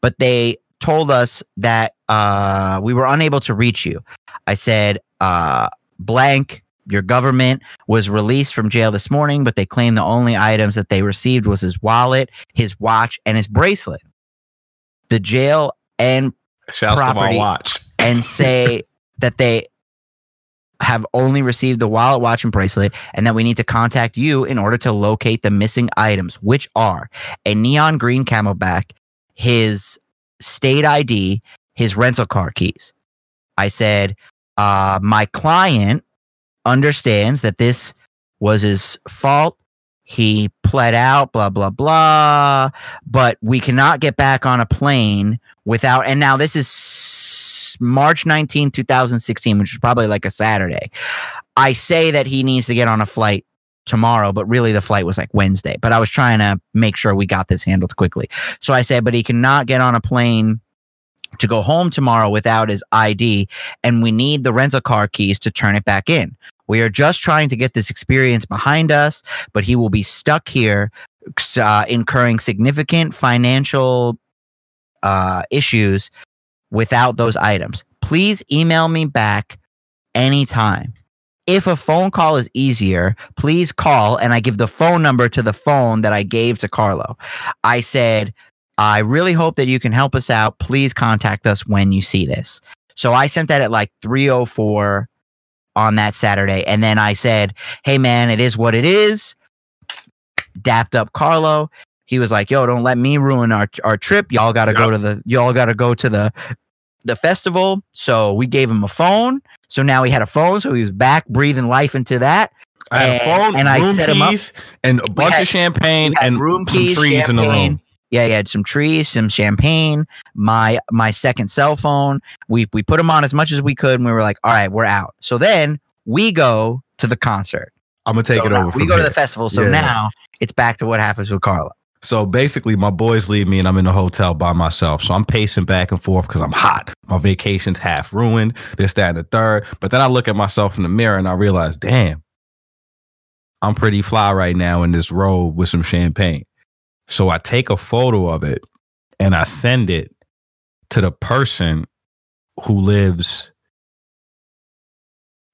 but they told us that uh, we were unable to reach you. I said, uh, blank, your government was released from jail this morning, but they claim the only items that they received was his wallet, his watch, and his bracelet. The jail and Shouts my watch. and say that they have only received the wallet, watch, and bracelet, and that we need to contact you in order to locate the missing items, which are a neon green CamelBak his state ID, his rental car keys. I said, uh, my client understands that this was his fault. He pled out, blah, blah, blah. But we cannot get back on a plane without. And now this is March 19, 2016, which is probably like a Saturday. I say that he needs to get on a flight tomorrow, but really the flight was like Wednesday. But I was trying to make sure we got this handled quickly. So I said, but he cannot get on a plane to go home tomorrow without his ID, and we need the rental car keys to turn it back in. We are just trying to get this experience behind us, but he will be stuck here, uh, incurring significant financial uh, issues without those items. Please email me back anytime. If a phone call is easier, please call and I give the phone number to the phone that I gave to Carlo. I said, I really hope that you can help us out. Please contact us when you see this. So I sent that at like 304 on that Saturday. And then I said, Hey man, it is what it is. Dapped up Carlo. He was like, Yo, don't let me ruin our our trip. Y'all gotta yep. go to the y'all gotta go to the the festival. So we gave him a phone. So now he had a phone. So he was back breathing life into that. I had and, a phone and I set him up and a bunch had, of champagne and room some trees champagne, in the room. Yeah, he had some trees, some champagne, my my second cell phone. We we put him on as much as we could, and we were like, all right, we're out. So then we go to the concert. I'm gonna take so it over. We go here. to the festival. So yeah. now it's back to what happens with Carlo. So basically, my boys leave me and I'm in the hotel by myself. So I'm pacing back and forth because I'm hot. My vacation's half ruined, this, that, and the third. But then I look at myself in the mirror and I realize, damn, I'm pretty fly right now in this robe with some champagne. So I take a photo of it and I send it to the person who lives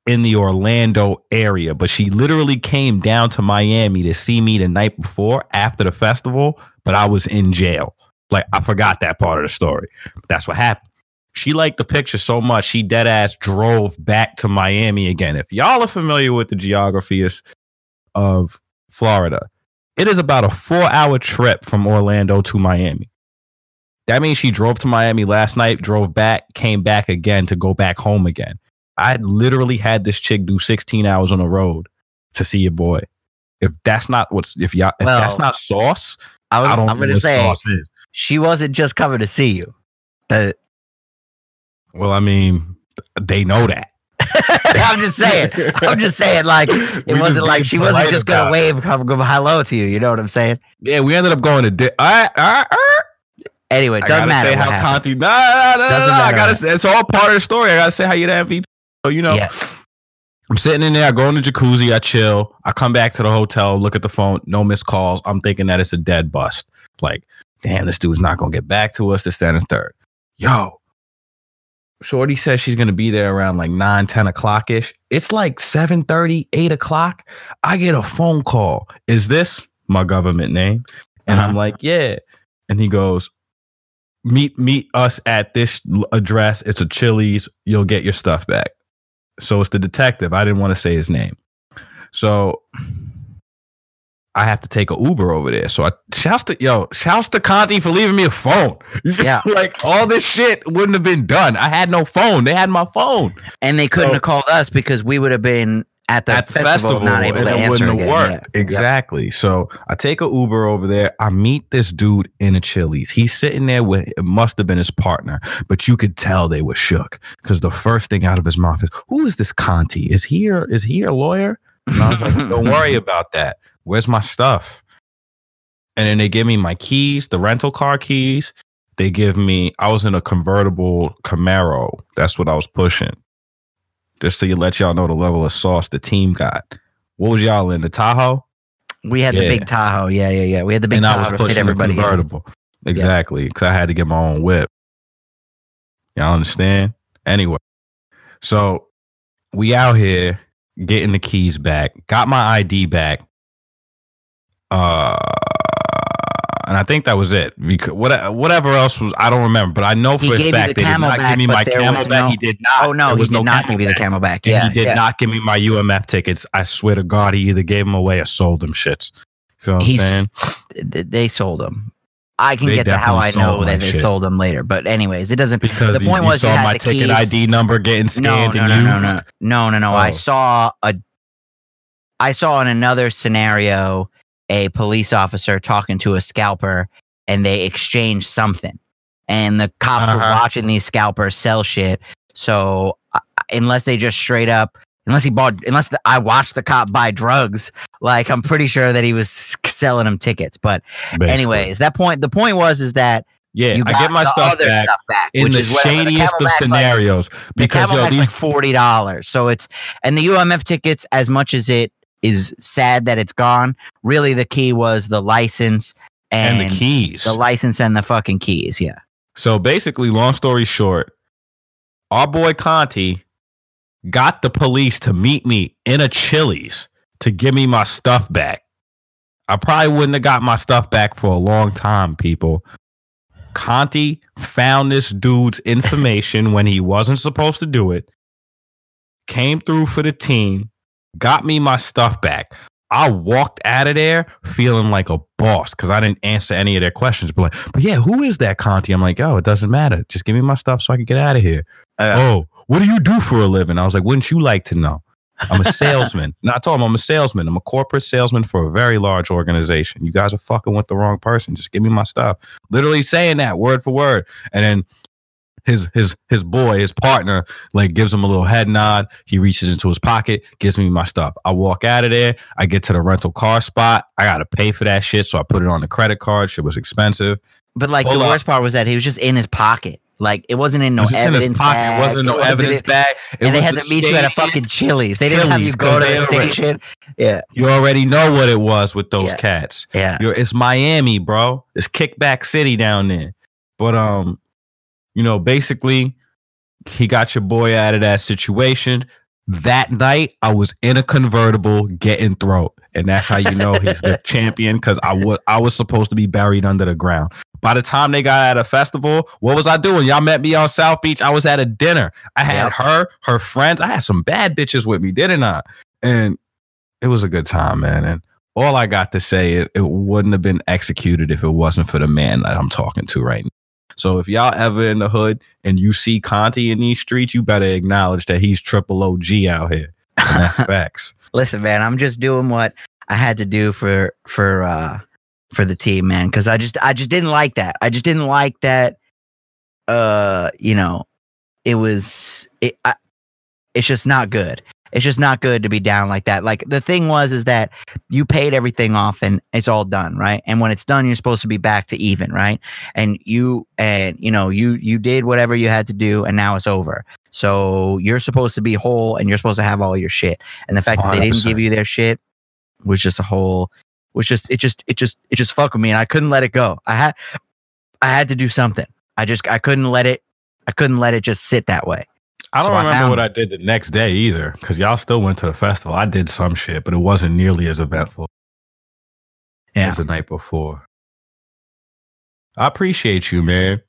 in the Orlando area, but she literally came down to Miami to see me the night before after the festival, but I was in jail. Like I forgot that part of the story. But That's what happened. She liked the picture so much, she dead ass drove back to Miami again. If y'all are familiar with the geography of Florida, it is about a four hour trip from Orlando to Miami. That means she drove to Miami last night, drove back, came back again to go back home again. I literally had this chick do 16 hours on the road to see your boy. If that's not what's if y'all if well, that's not sauce, I, was, I don't I'm gonna say she wasn't just coming to see you. That well, I mean, they know that. I'm just saying. I'm just saying. Like it we wasn't like she wasn't just gonna wave, come go hello to you. You know what I'm saying? Yeah, we ended up going to. Di-. Anyway, doesn't I matter. Say how Conti. Nah, nah, nah, nah, nah I gotta say it's all part of the story. I gotta say how you're the MVP. So you know. Yeah. I'm sitting in there. I go in the jacuzzi. I chill. I come back to the hotel. Look at the phone. No missed calls. I'm thinking that it's a dead bust. Like, damn, this dude's not gonna get back to us. This, that, and third. Yo, Shorty says she's gonna be there around like 9, 10 o'clock ish. It's like 7 30, 8 o'clock. I get a phone call. Is this my government name? And I'm Uh-huh. like, yeah. And he goes, meet meet us at this address. It's a Chili's. You'll get your stuff back. So it's the detective. I didn't want to say his name. So I have to take a Uber over there. So I shouts to yo, shouts to Conti for leaving me a phone. Yeah. like all this shit wouldn't have been done. I had no phone. They had my phone And they couldn't So- have called us because we would have been at the, at the festival, festival, not able to answer wouldn't again. have worked. Yeah. Exactly. So I take a Uber over there. I meet this dude in a Chili's. He's sitting there with it must have been his partner, but you could tell they were shook because the first thing out of his mouth is, "Who is this Conti? Is he a, is he a lawyer?" And I was like, "Don't worry about that. Where's my stuff?" And then they give me my keys, the rental car keys. They give me. I was in a convertible Camaro. That's what I was pushing. Just so you let y'all know the level of sauce the team got. What was y'all in the Tahoe? We had the big Tahoe. Yeah, yeah, yeah. We had the big and I Tahoe was to fit pushing the everybody. in. Exactly, because I had to get my own whip. Y'all understand? Anyway, so we out here getting the keys back. Got my ID back. Uh, and I think that was it. Because what, whatever else was, I don't remember. But I know He for a fact the they did not give me my CamelBak. no- he did not. Oh no, There he was did no not give you the CamelBak. CamelBak. And Yeah, he did yeah. not give me my UMF tickets. I swear to God, he either gave them away or sold them shits. Feel what I'm saying? They sold them. I can They get to how I know that they shit. sold them later. But anyways, it doesn't. Because the point you was you saw my ticket keys. ID number getting No, scanned no, and no, used. no, no, no, no, no. I Oh. saw a. I saw in another scenario a police officer talking to a scalper, and they exchange something, and the cops were Uh-huh. watching these scalpers sell shit. So uh, unless they just straight up, unless he bought, unless the, I watched the cop buy drugs, like I'm pretty sure that he was selling them tickets. But Basically. anyways, that point, the point was is that yeah, you I get my stuff back stuff back in which the is whatever. The shadiest of CamelBak's like- scenarios because yo, these like forty dollars. So it's and the UMF tickets, as much as it is sad that it's gone, really the key was the license and, and the keys. the license and the fucking keys. Yeah. So basically, long story short, our boy Conti got the police to meet me in a Chili's to give me my stuff back. I probably wouldn't have got my stuff back for a long time, people. Conti found this dude's information when he wasn't supposed to do it, came through for the team, got me my stuff back. I walked out of there feeling like a boss because I didn't answer any of their questions. But like, but yeah, who is that Conti? I'm like, oh, it doesn't matter. Just give me my stuff so I can get out of here. Uh, oh, what do you do for a living? I was like, wouldn't you like to know? I'm a salesman. no, I told him I'm a salesman. I'm a corporate salesman for a very large organization. You guys are fucking with the wrong person. Just give me my stuff. Literally saying that word for word. And then his his his boy, his partner, like gives him a little head nod. He reaches into his pocket, gives me my stuff. I walk out of there. I get to the rental car spot. I gotta pay for that shit, so I put it on the credit card. Shit was expensive. But like the up. worst part was that he was just in his pocket. Like it wasn't in no it just in his pocket. bag. It wasn't no wasn't evidence in- bag. It and they had the to meet you at a fucking Chili's. They didn't have you Chili's, go to the already- station. Yeah, You already know what it was with those Yeah. cats. yeah. You're, it's Miami, bro. It's kickback city down there. But um, you know, basically, he got your boy out of that situation. That night, I was in a convertible getting throat, and that's how you know he's the champion. Because I was I was supposed to be buried under the ground. By the time they got at a festival, what was I doing? Y'all met me on South Beach. I was at a dinner. I had her, her friends. I had some bad bitches with me, didn't I? And it was a good time, man. And all I got to say is it wouldn't have been executed if it wasn't for the man that I'm talking to right now. So if y'all ever in the hood and you see Conti in these streets, you better acknowledge that he's triple OG out here. That's facts. Listen, man, I'm just doing what I had to do for for uh for the team, man, cuz I just I just didn't like that. I just didn't like that uh, you know, it was it I, it's just not good. It's just not good to be down like that. Like the thing was is that you paid everything off and it's all done, right? And when it's done, you're supposed to be back to even, right? And you and you know, you you did whatever you had to do and now it's over. So you're supposed to be whole and you're supposed to have all your shit. And the fact that they didn't give you their shit was just a whole was just it just it just it just fucked with me and I couldn't let it go. I had I had to do something. I just I couldn't let it I couldn't let it just sit that way. I don't So I remember found- what I did the next day either, because y'all still went to the festival. I did some shit, but it wasn't nearly as eventful Yeah. as the night before. I appreciate you, man.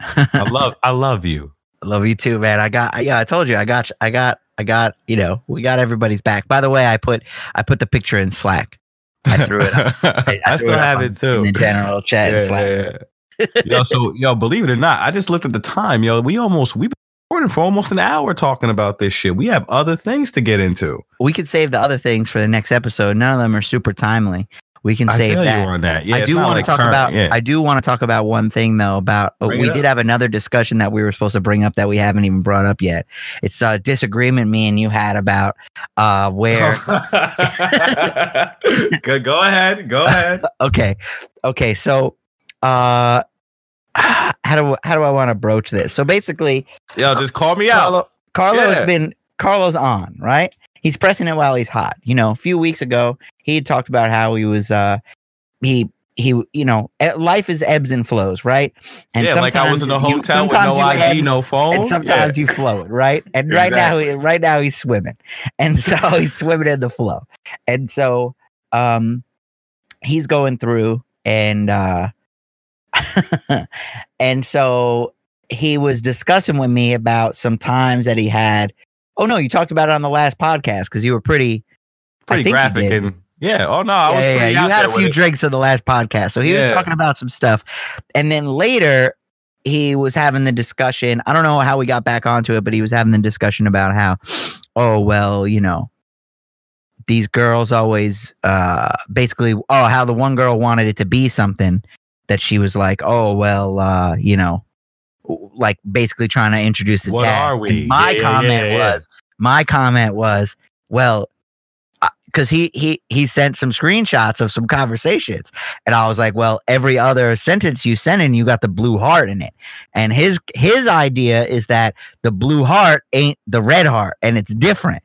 I love, I love you. I love you too, man. I got yeah, I told you I got I got I got, you know, we got everybody's back. By the way, I put I put the picture in Slack. I threw it up. I, I threw still it have it too. in the general chat in Yeah, Slack. yeah, yeah. yo, so yo, believe it or not, I just looked at the time. Yo, we almost been recording for almost an hour talking about this shit. We have other things to get into. We could save the other things for the next episode. None of them are super timely. We can I save that. you on that. Yeah, I do want like to talk current- about. Yeah. I do want to talk about one thing though. About uh, Bring we did have another discussion that we were supposed to bring up that we haven't even brought up yet. It's a disagreement me and you had about uh where. go, go ahead. Go ahead. okay, okay. So, uh, how do how do I want to broach this? So basically, yeah, just call me out. Carlo, Carlo has been Carlo's on, right? He's pressing it while he's hot. You know, a few weeks ago, he had talked about how he was uh he he you know, life is ebbs and flows, right? And yeah, like I was in a you- hotel with sometimes no ID, ebbs, no phone. and sometimes you float, right? And right now, right now he's swimming, and so he's swimming in the flow, and so um, he's going through, and uh, and so he was discussing with me about some times that he had. Oh no, you talked about it on the last podcast because you were pretty pretty I think you graphic and yeah. Oh no, I was yeah, yeah, pretty yeah. You had a few drinks in the last podcast. So he was talking about some stuff. And then later he was having the discussion. I don't know how we got back onto it, but he was having the discussion about how, oh, well, you know, these girls always uh basically oh how the one girl wanted it to be something that she was like oh well uh you know like basically trying to introduce the What dad. are we? And my Yeah, comment yeah, yeah. was my comment was well because he he he sent some screenshots of some conversations and i was like well every other sentence you sent in you got the blue heart in it and his his idea is that the blue heart ain't the red heart and it's different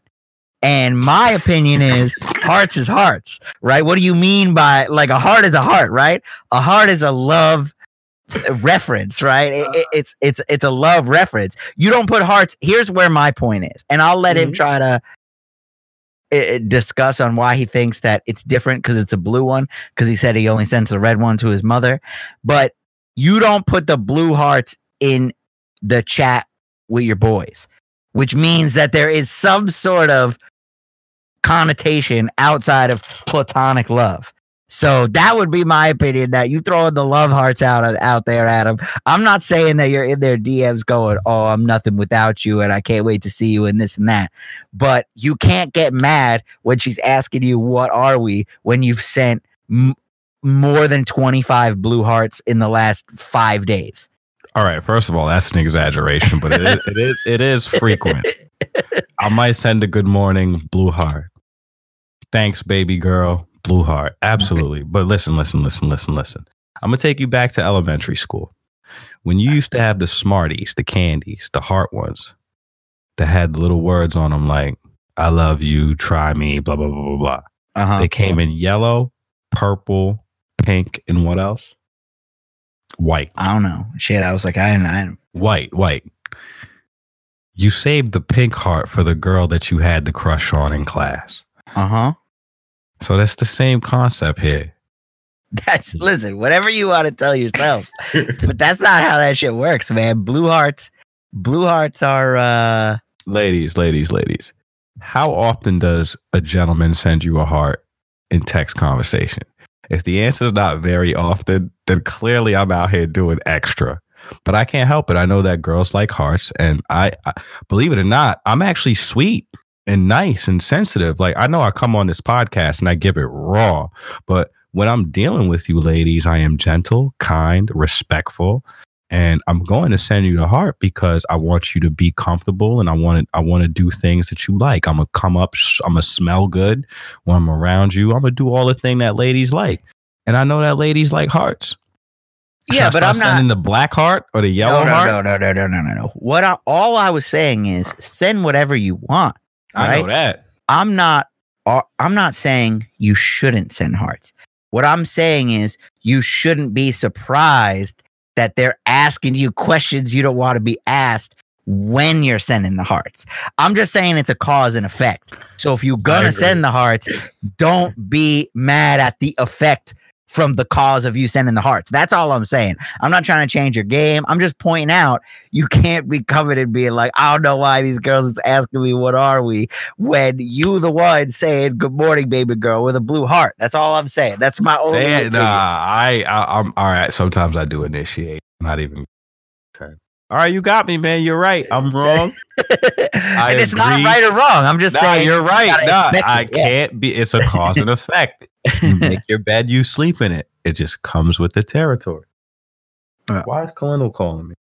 and my opinion is hearts is hearts right? What do you mean by like a heart is a heart right? A heart is a love reference right? It- it- it's it's it's a love reference. You don't put hearts here's where my point is and i'll let him Mhm. try to uh, discuss on why he thinks that it's different because it's a blue one because he said he only sends a red one to his mother. But you don't put the blue hearts in the chat with your boys which means that there is some sort of connotation outside of platonic love. So that would be my opinion that you throwing the love hearts out out there adam. I'm not saying that you're in their dms going oh i'm nothing without you and i can't wait to see you and this and that. But you can't get mad when she's asking you what are we? when you've sent m- more than 25 blue hearts in the last five days. All right, first of all, that's an exaggeration, but it is it is it is frequent. I might send a good morning, blue heart. Thanks, baby girl, blue heart. Absolutely. But listen, listen, listen, listen, listen. I'm gonna take you back to elementary school. When you used to have the Smarties, the candies, the heart ones that had little words on them like I love you, try me, blah blah blah blah blah. uh-huh They came in yellow, purple, pink, and what else? White. i don't know shit i was like i i White, white. You saved the pink heart for the girl that you had the crush on in class. uh-huh So that's the same concept here. that's listen whatever you want to tell yourself but that's not how that shit works man blue hearts blue hearts are uh ladies, ladies, ladies. How often does a gentleman send you a heart in text conversation? If the answer is not very often, then clearly I'm out here doing extra. But I can't help it. I know that girls like hearts, and I, I believe it or not, I'm actually sweet and nice and sensitive. Like I know I come on this podcast and I give it raw, but when I'm dealing with you ladies, I am gentle, kind, respectful, and I'm going to send you the heart because I want you to be comfortable and I want to I want to do things that you like. I'm gonna come up, I'm gonna smell good when I'm around you. I'm gonna do all the thing that ladies like, and I know that ladies like hearts. Should Yeah, but I'm not. sending the black heart or the yellow no, heart. no, no, no, no, no, no, no. What I, all I was saying is send whatever you want. I know that. I'm not. uh, I'm not saying you shouldn't send hearts. What I'm saying is you shouldn't be surprised that they're asking you questions you don't want to be asked when you're sending the hearts. I'm just saying it's a cause and effect. So if you're gonna send the hearts, don't be mad at the effect from the cause of you sending the hearts. That's all I'm saying. I'm not trying to change your game. I'm just pointing out you can't be and being like, I don't know why these girls is asking me what are we when you the one saying good morning, baby girl, with a blue heart. That's all I'm saying. That's my only. They, nah, I, I I'm all right. Sometimes I do initiate. Not even. All right, you got me, man. You're right. I'm wrong. and it's not agree. right or wrong. I'm just nah, saying you're right. Nah, I it, can't be. It's a cause and effect. You make your bed, you sleep in it. It just comes with the territory. Yeah. Why is Colonel calling me?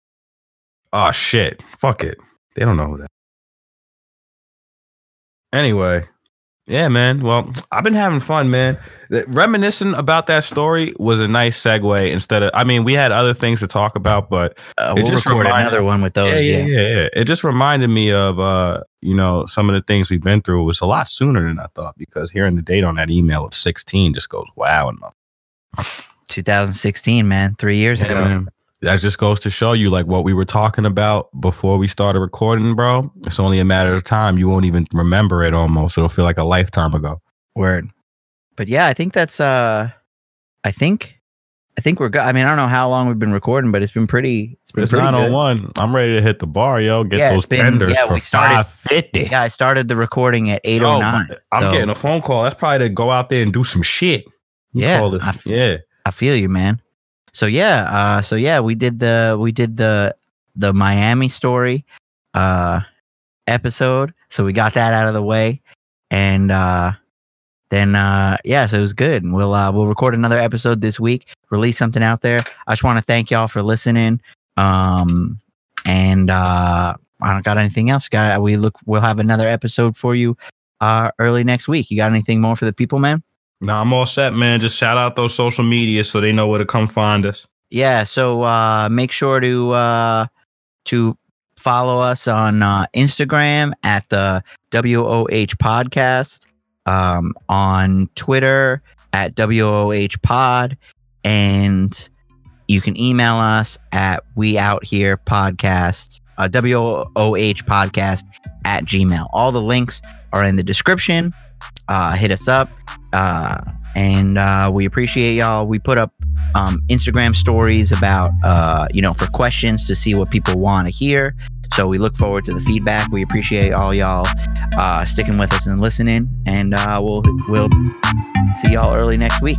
Oh shit! Fuck it. They don't know who that. Anyway, yeah, man. Well, I've been having fun, man. The- Reminiscing about that story was a nice segue. Instead of, I mean, we had other things to talk about, but Uh, we'll just record reminded- another one with those. yeah, yeah, yeah. yeah, yeah. It just reminded me of uh, you know, some of the things we've been through. It was a lot sooner than I thought because hearing the date on that email of 16 just goes wow and 2016, man, three years Yeah, ago. man. That just goes to show you like what we were talking about before we started recording, bro. It's only a matter of time. You won't even remember it almost. It'll feel like a lifetime ago. Word. But yeah, I think that's uh I think I think we're good. I mean, I don't know how long we've been recording, but it's been pretty it's been It's pretty good. 901. I'm ready to hit the bar, yo. Get Yeah, those been- tenders yeah, for we started- 550. Yeah, I started the recording at 809. Yo, I'm so- getting a phone call. That's probably to go out there and do some shit. You Yeah, I- yeah. I feel you, man. So yeah, uh so yeah, we did the we did the the Miami story uh episode. So we got that out of the way. And uh then uh yeah, so it was good. And we'll uh we'll record another episode this week, release something out there. I just want to thank y'all for listening. Um and uh I don't got anything else. Got we look we'll have another episode for you uh early next week. You got anything more for the people, man? Nah, I'm all set, man. Just shout out those social medias so they know where to come find us. Yeah, so uh, make sure to uh, to follow us on uh, Instagram at the WOH Podcast, um, on Twitter at WOH Pod, and you can email us at We Out Here Podcast, uh, WOH Podcast at Gmail. All the links are in the description. Uh, hit us up, uh, and uh, we appreciate y'all. We put up um, Instagram stories about, uh, you know, for questions to see what people want to hear. So we look forward to the feedback. We appreciate all y'all uh, sticking with us and listening. And uh, we'll we'll see y'all early next week.